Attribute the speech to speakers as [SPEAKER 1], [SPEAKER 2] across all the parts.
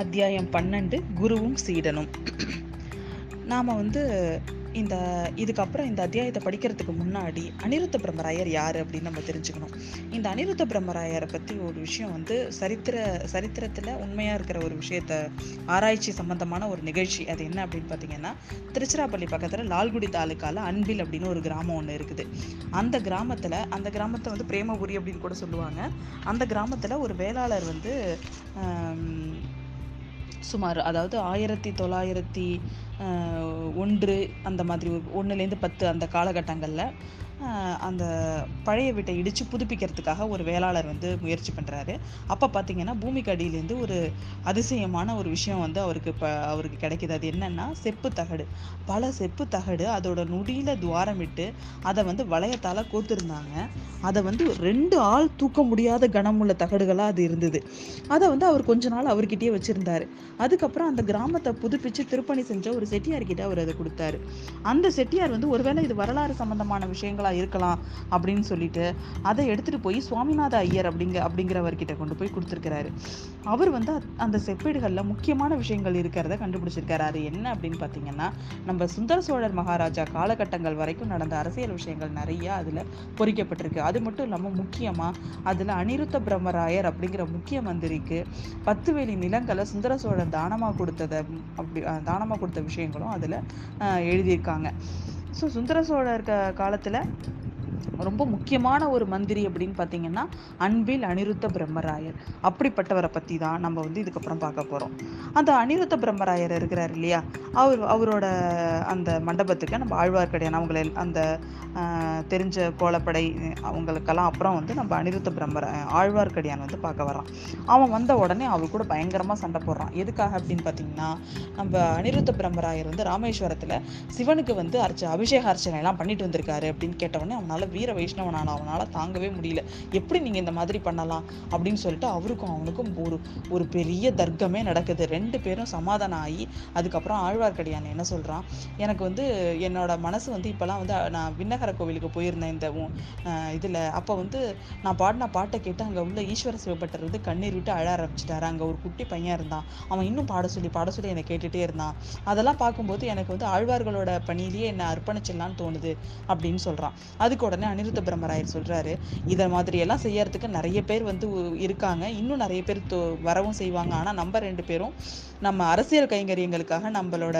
[SPEAKER 1] அத்தியாயம் பன்னெண்டு குருவும் சீடனும். நாம் வந்து இந்த இதுக்கப்புறம் இந்த அத்தியாயத்தை படிக்கிறதுக்கு முன்னாடி அனிருத்த பிரம்மராயர் யார் அப்படின்னு நம்ம தெரிஞ்சுக்கணும். இந்த அனிருத்த பிரம்மராயரை பற்றி ஒரு விஷயம் வந்து சரித்திர சரித்திரத்தில் உண்மையாக இருக்கிற ஒரு விஷயத்த ஆராய்ச்சி சம்பந்தமான ஒரு நிகழ்ச்சி அது என்ன அப்படின்னு பார்த்தீங்கன்னா திருச்சிராப்பள்ளி பக்கத்தில் லால்குடி தாலுக்கால அன்பில் அப்படின்னு ஒரு கிராமம் ஒன்று இருக்குது. அந்த கிராமத்தில் அந்த கிராமத்தை வந்து பிரேமபுரி அப்படின்னு கூட சொல்லுவாங்க. அந்த கிராமத்தில் ஒரு வேளாளர் வந்து சுமார் அதாவது ஆயிரத்தி தொள்ளாயிரத்தி ஒன்று அந்த மாதிரி ஒன்றுலேருந்து பத்து அந்த காலகட்டங்களில் அந்த பழைய வீட்டை இடித்து புதுப்பிக்கிறதுக்காக ஒரு வேளாளர் வந்து முயற்சி பண்ணுறாரு அப்போ பார்த்தீங்கன்னா பூமிக்கு அடியிலேருந்து ஒரு அதிசயமான ஒரு விஷயம் வந்து அவருக்கு இப்போ அவருக்கு கிடைக்கிது. அது என்னென்னா செப்பு தகடு. பல செப்பு தகடு அதோட நுடியில் துவாரமிட்டு அதை வந்து வளையத்தால் கோத்துருந்தாங்க. அதை வந்து ரெண்டு ஆள் தூக்க முடியாத கனமுள்ள தகடுகளாக அது இருந்தது. அதை வந்து அவர் கொஞ்ச நாள் அவர்கிட்டயே வச்சுருந்தார். அதுக்கப்புறம் அந்த கிராமத்தை புதுப்பிச்சு திருப்பணி செஞ்ச ஒரு செட்டியார்கிட்ட அவர் அதை கொடுத்தாரு. அந்த செட்டியார் வந்து ஒருவேளை இது வரலாறு சம்பந்தமான விஷயங்கள் இருக்கலாம் அப்படின்னு சொல்லிட்டு அதை எடுத்துகிட்டு போய் சுவாமிநாத ஐயர் அப்படிங்க அப்படிங்கிறவர்கிட்ட கொண்டு போய் கொடுத்துருக்கிறாரு. அவர் வந்து அந்த செப்பேடுகளில் முக்கியமான விஷயங்கள் இருக்கிறத கண்டுபிடிச்சிருக்காரு. அது என்ன அப்படின்னு பார்த்தீங்கன்னா நம்ம சுந்தர சோழர் மகாராஜா காலகட்டங்கள் வரைக்கும் நடந்த அரசியல் விஷயங்கள் நிறைய அதில் பொறிக்கப்பட்டிருக்கு. அது மட்டும் இல்லாமல் முக்கியமாக அதில் அனிருத்த பிரம்மராயர் அப்படிங்கிற முக்கிய மந்திரிக்கு பத்து வேலி நிலங்களை சுந்தர சோழர் தானமாக கொடுத்ததை அப்படி தானமாக கொடுத்த விஷயங்களும் அதில் எழுதியிருக்காங்க. ஸோ சுந்தர சோழர் க காலத்தில் ரொம்ப முக்கியமான ஒரு மந்திரி அப்படின்னு பார்த்தீங்கன்னா அன்பில் அனிருத்த பிரம்மராயர். அப்படிப்பட்டவரை பற்றி தான் நம்ம வந்து இதுக்கப்புறம் பார்க்க போகிறோம் அந்த அனிருத்த பிரம்மராயர் இருக்கிறார் இல்லையா? அவர் அவரோட அந்த மண்டபத்துக்கு நம்ம ஆழ்வார்க்கடியான் அவங்கள அந்த தெரிஞ்ச கோலப்படை அவங்களுக்கெல்லாம் அப்புறம் வந்து நம்ம அனிருத்த பிரம்மர ஆழ்வார்க்கடியான் வந்து பார்க்க வரான் அவன் வந்த உடனே அவர் கூட பயங்கரமாக சண்டை போடுறான். எதுக்காக அப்படின்னு பார்த்தீங்கன்னா நம்ம அனிருத்த பிரம்மராயர் வந்து ராமேஸ்வரத்தில் சிவனுக்கு வந்து அர்ச்ச அபிஷேக அர்ச்சனை எல்லாம் பண்ணிட்டு வந்திருக்காரு அப்படின்னு கேட்டவுடனே அவனால் அவனால வீர வைஷ்ணவனான அவனால் தாங்கவே முடியல. எப்படி நீங்கள் இந்த மாதிரி பண்ணலாம்? அப்படின்னு சொல்லிட்டு அவருக்கும் அவனுக்கும் ஒரு ஒரு பெரிய தர்க்கமே நடக்குது. ரெண்டு பேரும் சமாதானம் ஆகி அதுக்கப்புறம் ஆழ்வார்க்கடியான் என்ன சொல்கிறான் எனக்கு வந்து என்னோட மனசு வந்து இப்போலாம் வந்து நான் விண்ணகர கோவிலுக்கு போயிருந்தேன் இந்த இதில். அப்போ வந்து நான் பாடின பாட்டை கேட்டு அங்கே உள்ள ஈஸ்வர சிவபட்டர் வந்து கண்ணீர் விட்டு அழ ஆரம்பிச்சிட்டாரு. அங்கே ஒரு குட்டி பையன் இருந்தான். அவன் இன்னும் பாட சொல்லி பாட சொல்லி என்னை கேட்டுட்டே இருந்தான். அதெல்லாம் பார்க்கும்போது எனக்கு வந்து ஆழ்வார்களோட பணியிலேயே என்னை அர்ப்பணிச்சிடலான்னு தோணுது அப்படின்னு சொல்கிறான் அதுக்கு உடனே அனிருத்த பிரம்மராயர் சொல்றாரு. இதை மாதிரியெல்லாம் செய்யறதுக்கு நிறைய பேர் வந்து இருக்காங்க. இன்னும் நிறைய பேர் வரவும் செய்வாங்க. ஆனா நம்ம ரெண்டு பேரும் நம்ம அரசியல் கைங்கரியங்களுக்காக நம்மளோட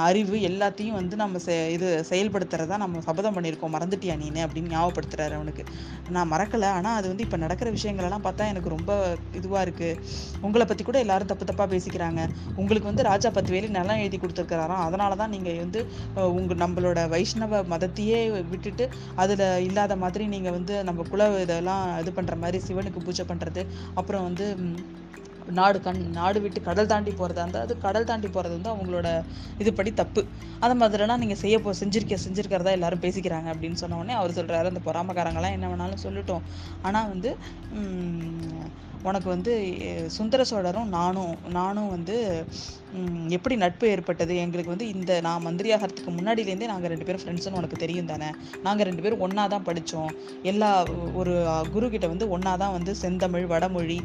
[SPEAKER 1] அறிவு எல்லாத்தையும் வந்து நம்ம செ- இது செயல்படுத்துறதா நம்ம சபதம் பண்ணியிருக்கோம். மறந்துட்டியா நீனு? அப்படின்னு ஞாபகப்படுத்துறாரு அவனுக்கு. நான் மறக்கல. ஆனால் அது வந்து இப்போ நடக்கிற விஷயங்களெல்லாம் பார்த்தா எனக்கு ரொம்ப இதுவாக இருக்குது உங்களை பற்றி கூட எல்லாரும் தப்பு தப்பாக பேசிக்கிறாங்க. உங்களுக்கு வந்து ராஜா பத்து வேலி நிலம் எழுதி கொடுத்துருக்கிறாராம். அதனால தான் நீங்கள் வந்து உங்கள் நம்மளோட வைஷ்ணவ மதத்தையே விட்டுட்டு அதில் இல்லாத மாதிரி நீங்கள் வந்து நம்ம குல இதெல்லாம் இது பண்ணுற மாதிரி சிவனுக்கு பூஜை பண்ணுறது அப்புறம் வந்து நாடு கண் நாடு விட்டு கடல் தாண்டி போகிறதா இருந்தால் அது கடல் தாண்டி போகிறது வந்து அவங்களோட இதுபடி தப்பு. அந்த மாதிரிலாம் நீங்கள் செய்ய போ செஞ்சிருக்க செஞ்சுருக்கிறதா எல்லாரும் பேசிக்கிறாங்க அப்படின்னு சொன்ன உடனே அவர் சொல்கிறாரு அந்த பொறாமக்காரங்களாம் என்ன வேணாலும் சொல்லட்டும். ஆனால் வந்து உனக்கு வந்து சுந்தர சோழரும் நானும் நானும் வந்து எப்படி நட்பு ஏற்பட்டது? எங்களுக்கு வந்து இந்த நான் மந்திரியாகிறதுக்கு முன்னாடியிலேருந்தே நாங்கள் ரெண்டு பேரும் ஃப்ரெண்ட்ஸ்னு உனக்கு தெரியும் தானே? நாங்கள் ரெண்டு பேரும் ஒன்றா தான் படித்தோம் எல்லா ஒரு குருக்கிட்ட குரு வந்து ஒன்றா தான் வந்து செந்தமிழ் வடமொழி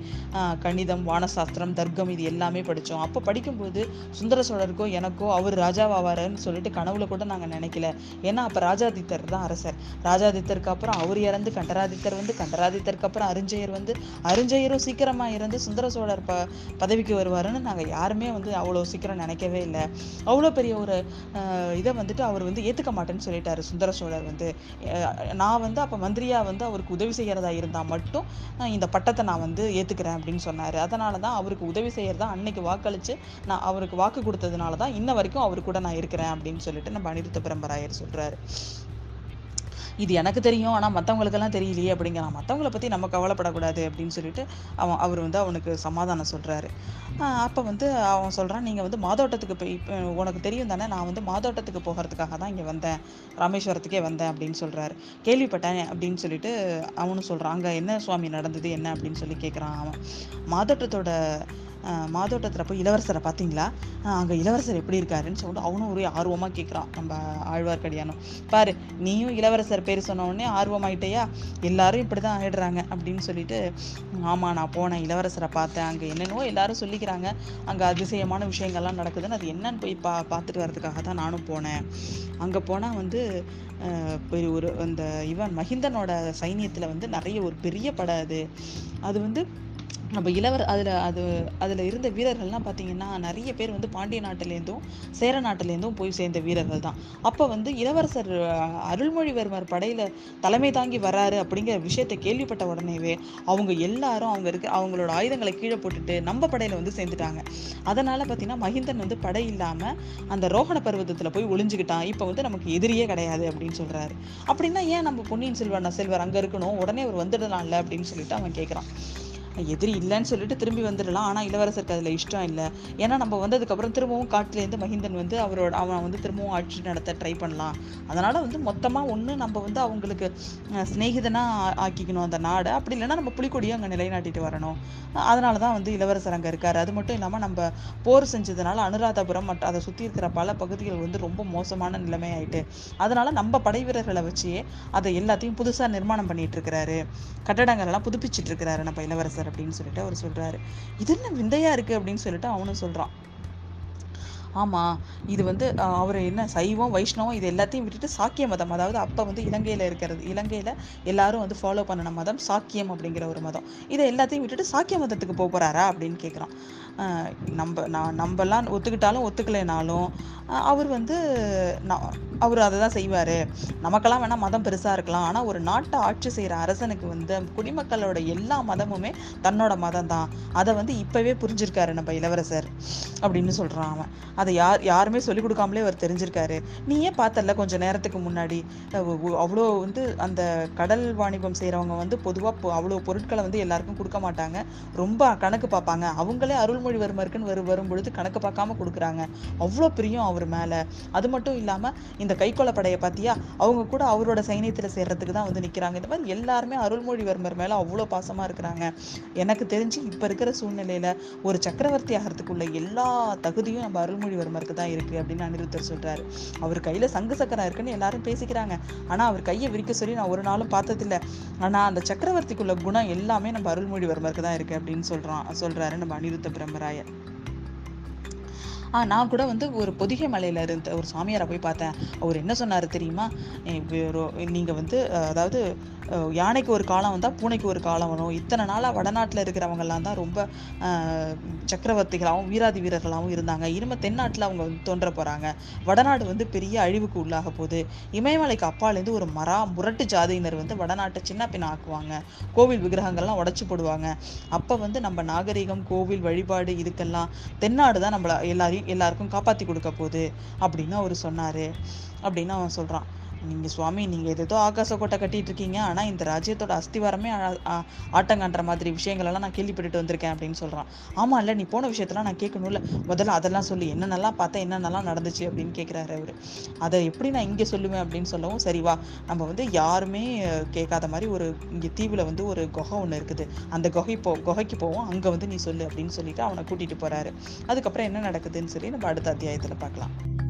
[SPEAKER 1] கணிதம் வான சாஸ்திரம் தர்க்கம் இது எல்லாமே படித்தோம் அப்போ படிக்கும்போது சுந்தர சோழருக்கோ எனக்கோ அவர் ராஜாவாவாருன்னு சொல்லிட்டு கனவுல கூட நாங்கள் நினைக்கல. ஏன்னா அப்போ ராஜாதித்தர் தான் அரசர். ராஜாதித்தருக்கு அப்புறம் அவர் இறந்து கண்டராதித்தர் வந்து கண்டராதித்தருக்கு அப்புறம் அரிஞ்சயர் வந்து அருஞ்சயரும் சீக்கிரமாக இறந்து சுந்தர சோழர் ப பதவிக்கு வருவாருன்னு நாங்கள் யாருமே வந்து அவ்வளோ சீக்கிரம் நினைக்கவே இல்லை. அவ்வளோ பெரிய ஒரு இதை வந்துட்டு அவர் வந்து ஏற்றுக்க மாட்டேன்னு சொல்லிட்டாரு சுந்தர சோழர் வந்து. நான் வந்து அப்போ மந்திரியாக வந்து அவருக்கு உதவி செய்கிறதா இருந்தால் மட்டும் இந்த பட்டத்தை நான் வந்து ஏற்றுக்கிறேன் அப்படின்னு சொன்னார். அதனால தான் அவருக்கு உதவி செய்கிறதா அன்னைக்கு வாக்களித்து நான் அவருக்கு வாக்கு கொடுத்ததுனால தான் இன்ன வரைக்கும் அவர் கூட நான் இருக்கிறேன் அப்படின்னு சொல்லிட்டு நம்ம அனிருத்த பிரம்பராயர் சொல்கிறாரு இது எனக்கு தெரியும் ஆனால் மற்றவங்களுக்கெல்லாம் தெரியலையே அப்படிங்கிறான் மற்றவங்கள பற்றி நம்ம கவலைப்படக்கூடாது அப்படின்னு சொல்லிட்டு அவன் அவர் வந்து அவனுக்கு சமாதானம் சொல்கிறாரு அப்போ வந்து அவன் சொல்கிறான் நீங்கள் வந்து மாதோட்டத்துக்கு போய் இப்போ உனக்கு தெரியும் தானே நான் வந்து மாதோட்டத்துக்கு போகிறதுக்காக தான் இங்கே வந்தேன். ராமேஸ்வரத்துக்கே வந்தேன் அப்படின்னு சொல்கிறாரு கேள்விப்பட்டேன் அப்படின்னு சொல்லிட்டு அவனும் சொல்கிறான் அங்கே என்ன சுவாமி நடந்தது என்ன? அப்படின்னு சொல்லி கேட்குறான் அவன். மாதோட்டத்தோட மாதோட்டத்தில் போய் இளவரசரை பார்த்தீங்களா அங்கே இளவரசர் எப்படி இருக்காருன்னு சொல்லிட்டு அவனும் ஒரே ஆர்வமாக கேட்குறான் நம்ம ஆழ்வார்க்கடியானும் பாரு நீயும் இளவரசர் பேர் சொன்ன உடனே எல்லாரும் இப்படி தான் ஆயிடுறாங்க அப்படின்னு சொல்லிட்டு ஆமாம் நான் போனேன் இளவரசரை பார்த்தேன். அங்கே என்னென்னவோ எல்லாரும் சொல்லிக்கிறாங்க. அங்கே அதிசயமான விஷயங்கள்லாம் நடக்குதுன்னு அது என்னன்னு போய் பா பார்த்துட்டு வர்றதுக்காக தான் நானும் போனேன். அங்கே போனால் வந்து ஒரு அந்த இவன் மஹிந்தனோட சைனியத்தில் வந்து நிறைய ஒரு பெரிய படம் அது. அது வந்து நம்ம இளவர் அதில் அது அதில் இருந்த வீரர்கள்லாம் பார்த்தீங்கன்னா நிறைய பேர் வந்து பாண்டிய நாட்டிலேருந்தும் சேர நாட்டிலேருந்தும் போய் சேர்ந்த வீரர்கள் தான். அப்போ வந்து இளவரசர் அருள்மொழிவர்மர் படையில் தலைமை தாங்கி வராரு அப்படிங்கிற விஷயத்தை கேள்விப்பட்ட உடனேவே அவங்க எல்லாரும் அவங்க இருக்க அவங்களோட ஆயுதங்களை கீழே போட்டுட்டு நம்ம படையில் வந்து சேர்ந்துட்டாங்க. அதனால் பார்த்தீங்கன்னா மஹிந்தன் வந்து படை இல்லாமல் அந்த ரோகண பர்வதத்தில் போய் ஒளிஞ்சுக்கிட்டான். இப்போ வந்து நமக்கு எதிரியே கிடையாது அப்படின்னு சொல்கிறாரு அப்படின்னா ஏன் நம்ம பொன்னியின் செல்வன் செல்வர் அங்கே இருக்கணும்? உடனே அவர் வந்துடலாம்ல அப்படின்னு சொல்லிட்டு அவன் கேட்குறான் எதிரி இல்லைன்னு சொல்லிட்டு திரும்பி வந்துடலாம். ஆனால் இளவரசருக்கு அதில் இஷ்டம் இல்லை. ஏன்னா நம்ம வந்ததுக்கப்புறம் திரும்பவும் காட்டிலேருந்து மஹிந்தன் வந்து அவரோட அவன் வந்து திரும்பவும் ஆட்சி நடத்த ட்ரை பண்ணலாம். அதனால் வந்து மொத்தமாக ஒன்று நம்ம வந்து அவங்களுக்கு சிநேகிதனாக ஆக்கிக்கணும் அந்த நாடை. அப்படி இல்லைன்னா நம்ம புலிக்கொடியை அங்கே நிலைநாட்டிட்டு வரணும். அதனால தான் வந்து இளவரசர் அங்கே இருக்கார். அது மட்டும் இல்லாமல் நம்ம போர் செஞ்சதுனால அனுராதபுரம் மற்றும் அதை சுற்றி இருக்கிற பல பகுதிகள் வந்து ரொம்ப மோசமான நிலைமை ஆயிட்டு அதனால நம்ம படை வீரர்களை வச்சே அதை எல்லாத்தையும் புதுசாக நிர்மாணம் பண்ணிட்டு இருக்கிறாரு. கட்டடங்கள் எல்லாம் புதுப்பிச்சிட்டு இருக்கிறாரு நம்ம இளவரசர். அப்படின்னு சொல்லிட்டு அவர் சொல்றாரு. இது என்ன விந்தையா இருக்கு அப்படின்னு சொல்லிட்டு அவனும் சொல்றான். ஆமாம் இது வந்து அவர் என்ன சைவம் வைஷ்ணவம் இது எல்லாத்தையும் விட்டுட்டு சாக்கிய மதம். அதாவது அப்போ வந்து இலங்கையில் இருக்கிறது. இலங்கையில் எல்லாரும் வந்து ஃபாலோ பண்ணின மதம் சாக்கியம் அப்படிங்கிற ஒரு மதம். இதை எல்லாத்தையும் விட்டுட்டு சாக்கிய மதத்துக்கு போக போகிறாரா அப்படின்னு கேட்குறான் நம்ம நான் நம்மலாம் ஒத்துக்கிட்டாலும் ஒத்துக்கலைனாலும் அவர் வந்து நான் அவர் அதை தான் செய்வார். நமக்கெல்லாம் வேணால் மதம் பெருசாக இருக்கலாம். ஆனால் ஒரு நாட்டை ஆட்சி செய்கிற அரசனுக்கு வந்து குடிமக்களோட எல்லா மதமுமே தன்னோட மதம் தான் அதை வந்து இப்போவே புரிஞ்சிருக்காரு நம்ம இளவரசர் அப்படின்னு சொல்கிறான் அவன். அதை யார் யாருமே சொல்லிக் கொடுக்காமலே அவர் தெரிஞ்சிருக்காரு. நீ ஏன் பார்த்தல கொஞ்சம் நேரத்துக்கு முன்னாடி. அவ்வளோ வந்து அந்த கடல் வாணிபம் செய்கிறவங்க வந்து பொதுவாக அவ்வளோ பொருட்களை வந்து எல்லாருக்கும் கொடுக்க மாட்டாங்க. ரொம்ப கணக்கு பார்ப்பாங்க. அவங்களே அருள்மொழிவர்மருக்குன்னு வரும் வரும்பொழுது கணக்கு பார்க்காம கொடுக்குறாங்க. அவ்வளோ பிரியம் அவர் மேலே. அது மட்டும் இல்லாமல் இந்த கைக்கொலை படையை பார்த்தியா அவங்க கூட அவரோட சைனியத்தில் சேர்றதுக்கு தான் வந்து நிற்கிறாங்க இந்த மாதிரி எல்லாருமே அருள்மொழிவர்மர் மேலே அவ்வளோ பாசமாக இருக்கிறாங்க. எனக்கு தெரிஞ்சு இப்போ இருக்கிற சூழ்நிலையில் ஒரு சக்கரவர்த்தி ஆகிறதுக்குள்ள எல்லா தகுதியும் நம்ம அருள்மொழிவர்மருக்கு தான் இருக்கு அப்படின்னு அனிருத்தர் சொல்றாரு. அவர் கையில சங்கு சக்கரம் இருக்குன்னு எல்லாரும் பேசிக்கிறாங்க. ஆனால் அவர் கையை விரிக்க சொல்லி நான் ஒரு நாளும் பார்த்ததில்ல. ஆனால் அந்த சக்கரவர்த்திக்குள்ள குணம் எல்லாமே நம்ம அருள்மொழிவர்மருக்கு தான் இருக்கு அப்படின்னு சொல்கிறான் சொல்றாரு நம்ம அனிருத்த பிரம்மராயர். ஆ நான் கூட வந்து ஒரு பொதிகை மலையில இருந்த ஒரு சாமியாரை போய் பார்த்தேன். அவர் என்ன சொன்னார் தெரியுமா? நீங்கள் நீங்க வந்து அதாவது யானைக்கு ஒரு காலம் வந்தால் பூனைக்கு ஒரு காலம் வரும். இத்தனை நாளாக வடநாட்டில் இருக்கிறவங்கெல்லாம் தான் ரொம்ப சக்கரவர்த்திகளாகவும் வீராதி வீரர்களாகவும் இருந்தாங்க. இனிமேல் தென்னாட்டில் அவங்க வந்து தோன்ற போகிறாங்க வடநாடு வந்து பெரிய அழிவுக்கு உள்ளாக போகுது. இமயமலைக்கு அப்பாலேருந்து ஒரு மரா முரட்டு ஜாதியினர் வந்து வடநாட்டை சின்ன பின்ன ஆக்குவாங்க. கோவில் விக்கிரகங்கள்லாம் உடச்சி போடுவாங்க. அப்போ வந்து நம்ம நாகரிகம் கோவில் வழிபாடு இதுக்கெல்லாம் தென்னாடு தான் நம்மளை எல்லாரையும் எல்லாருக்கும் காப்பாற்றி கொடுக்க போகுது. அப்படின்னு அவர் சொன்னார். அப்படின்னு அவன் சொல்கிறான் நீங்க சுவாமி நீங்க எதோ ஆகாச கோட்டை கட்டிட்டு இருக்கீங்க ஆனா இந்த ராஜ்யத்தோட அஸ்திவாரமே ஆ- மாதிரி விஷயங்கள் எல்லாம் நான் கேள்விப்பட்டுட்டு வந்திருக்கேன் அப்படின்னு சொல்றான். ஆமா இல்ல நீ போன விஷயத்தெல்லாம் நான் கேட்கணும்ல. முதல்ல அதெல்லாம் சொல்லி. என்னென்னலாம் பார்த்தேன் என்னென்னலாம் நடந்துச்சு அப்படின்னு கேட்குறாரு அவரு. அதை எப்படி நான் இங்கே சொல்லுவேன் அப்படின்னு சொல்லவும் சரி வா. நம்ம வந்து யாருமே கேட்காத மாதிரி ஒரு இங்கே தீவில் வந்து ஒரு குகை ஒன்று இருக்குது. அந்த குகை போ குகைக்கு போவோம். அங்கே வந்து நீ சொல்லு அப்படின்னு சொல்லிட்டு அவனை கூட்டிட்டு போறாரு. அதுக்கப்புறம் என்ன நடக்குதுன்னு சொல்லி நம்ம அடுத்த அத்தியாயத்தில் பார்க்கலாம்.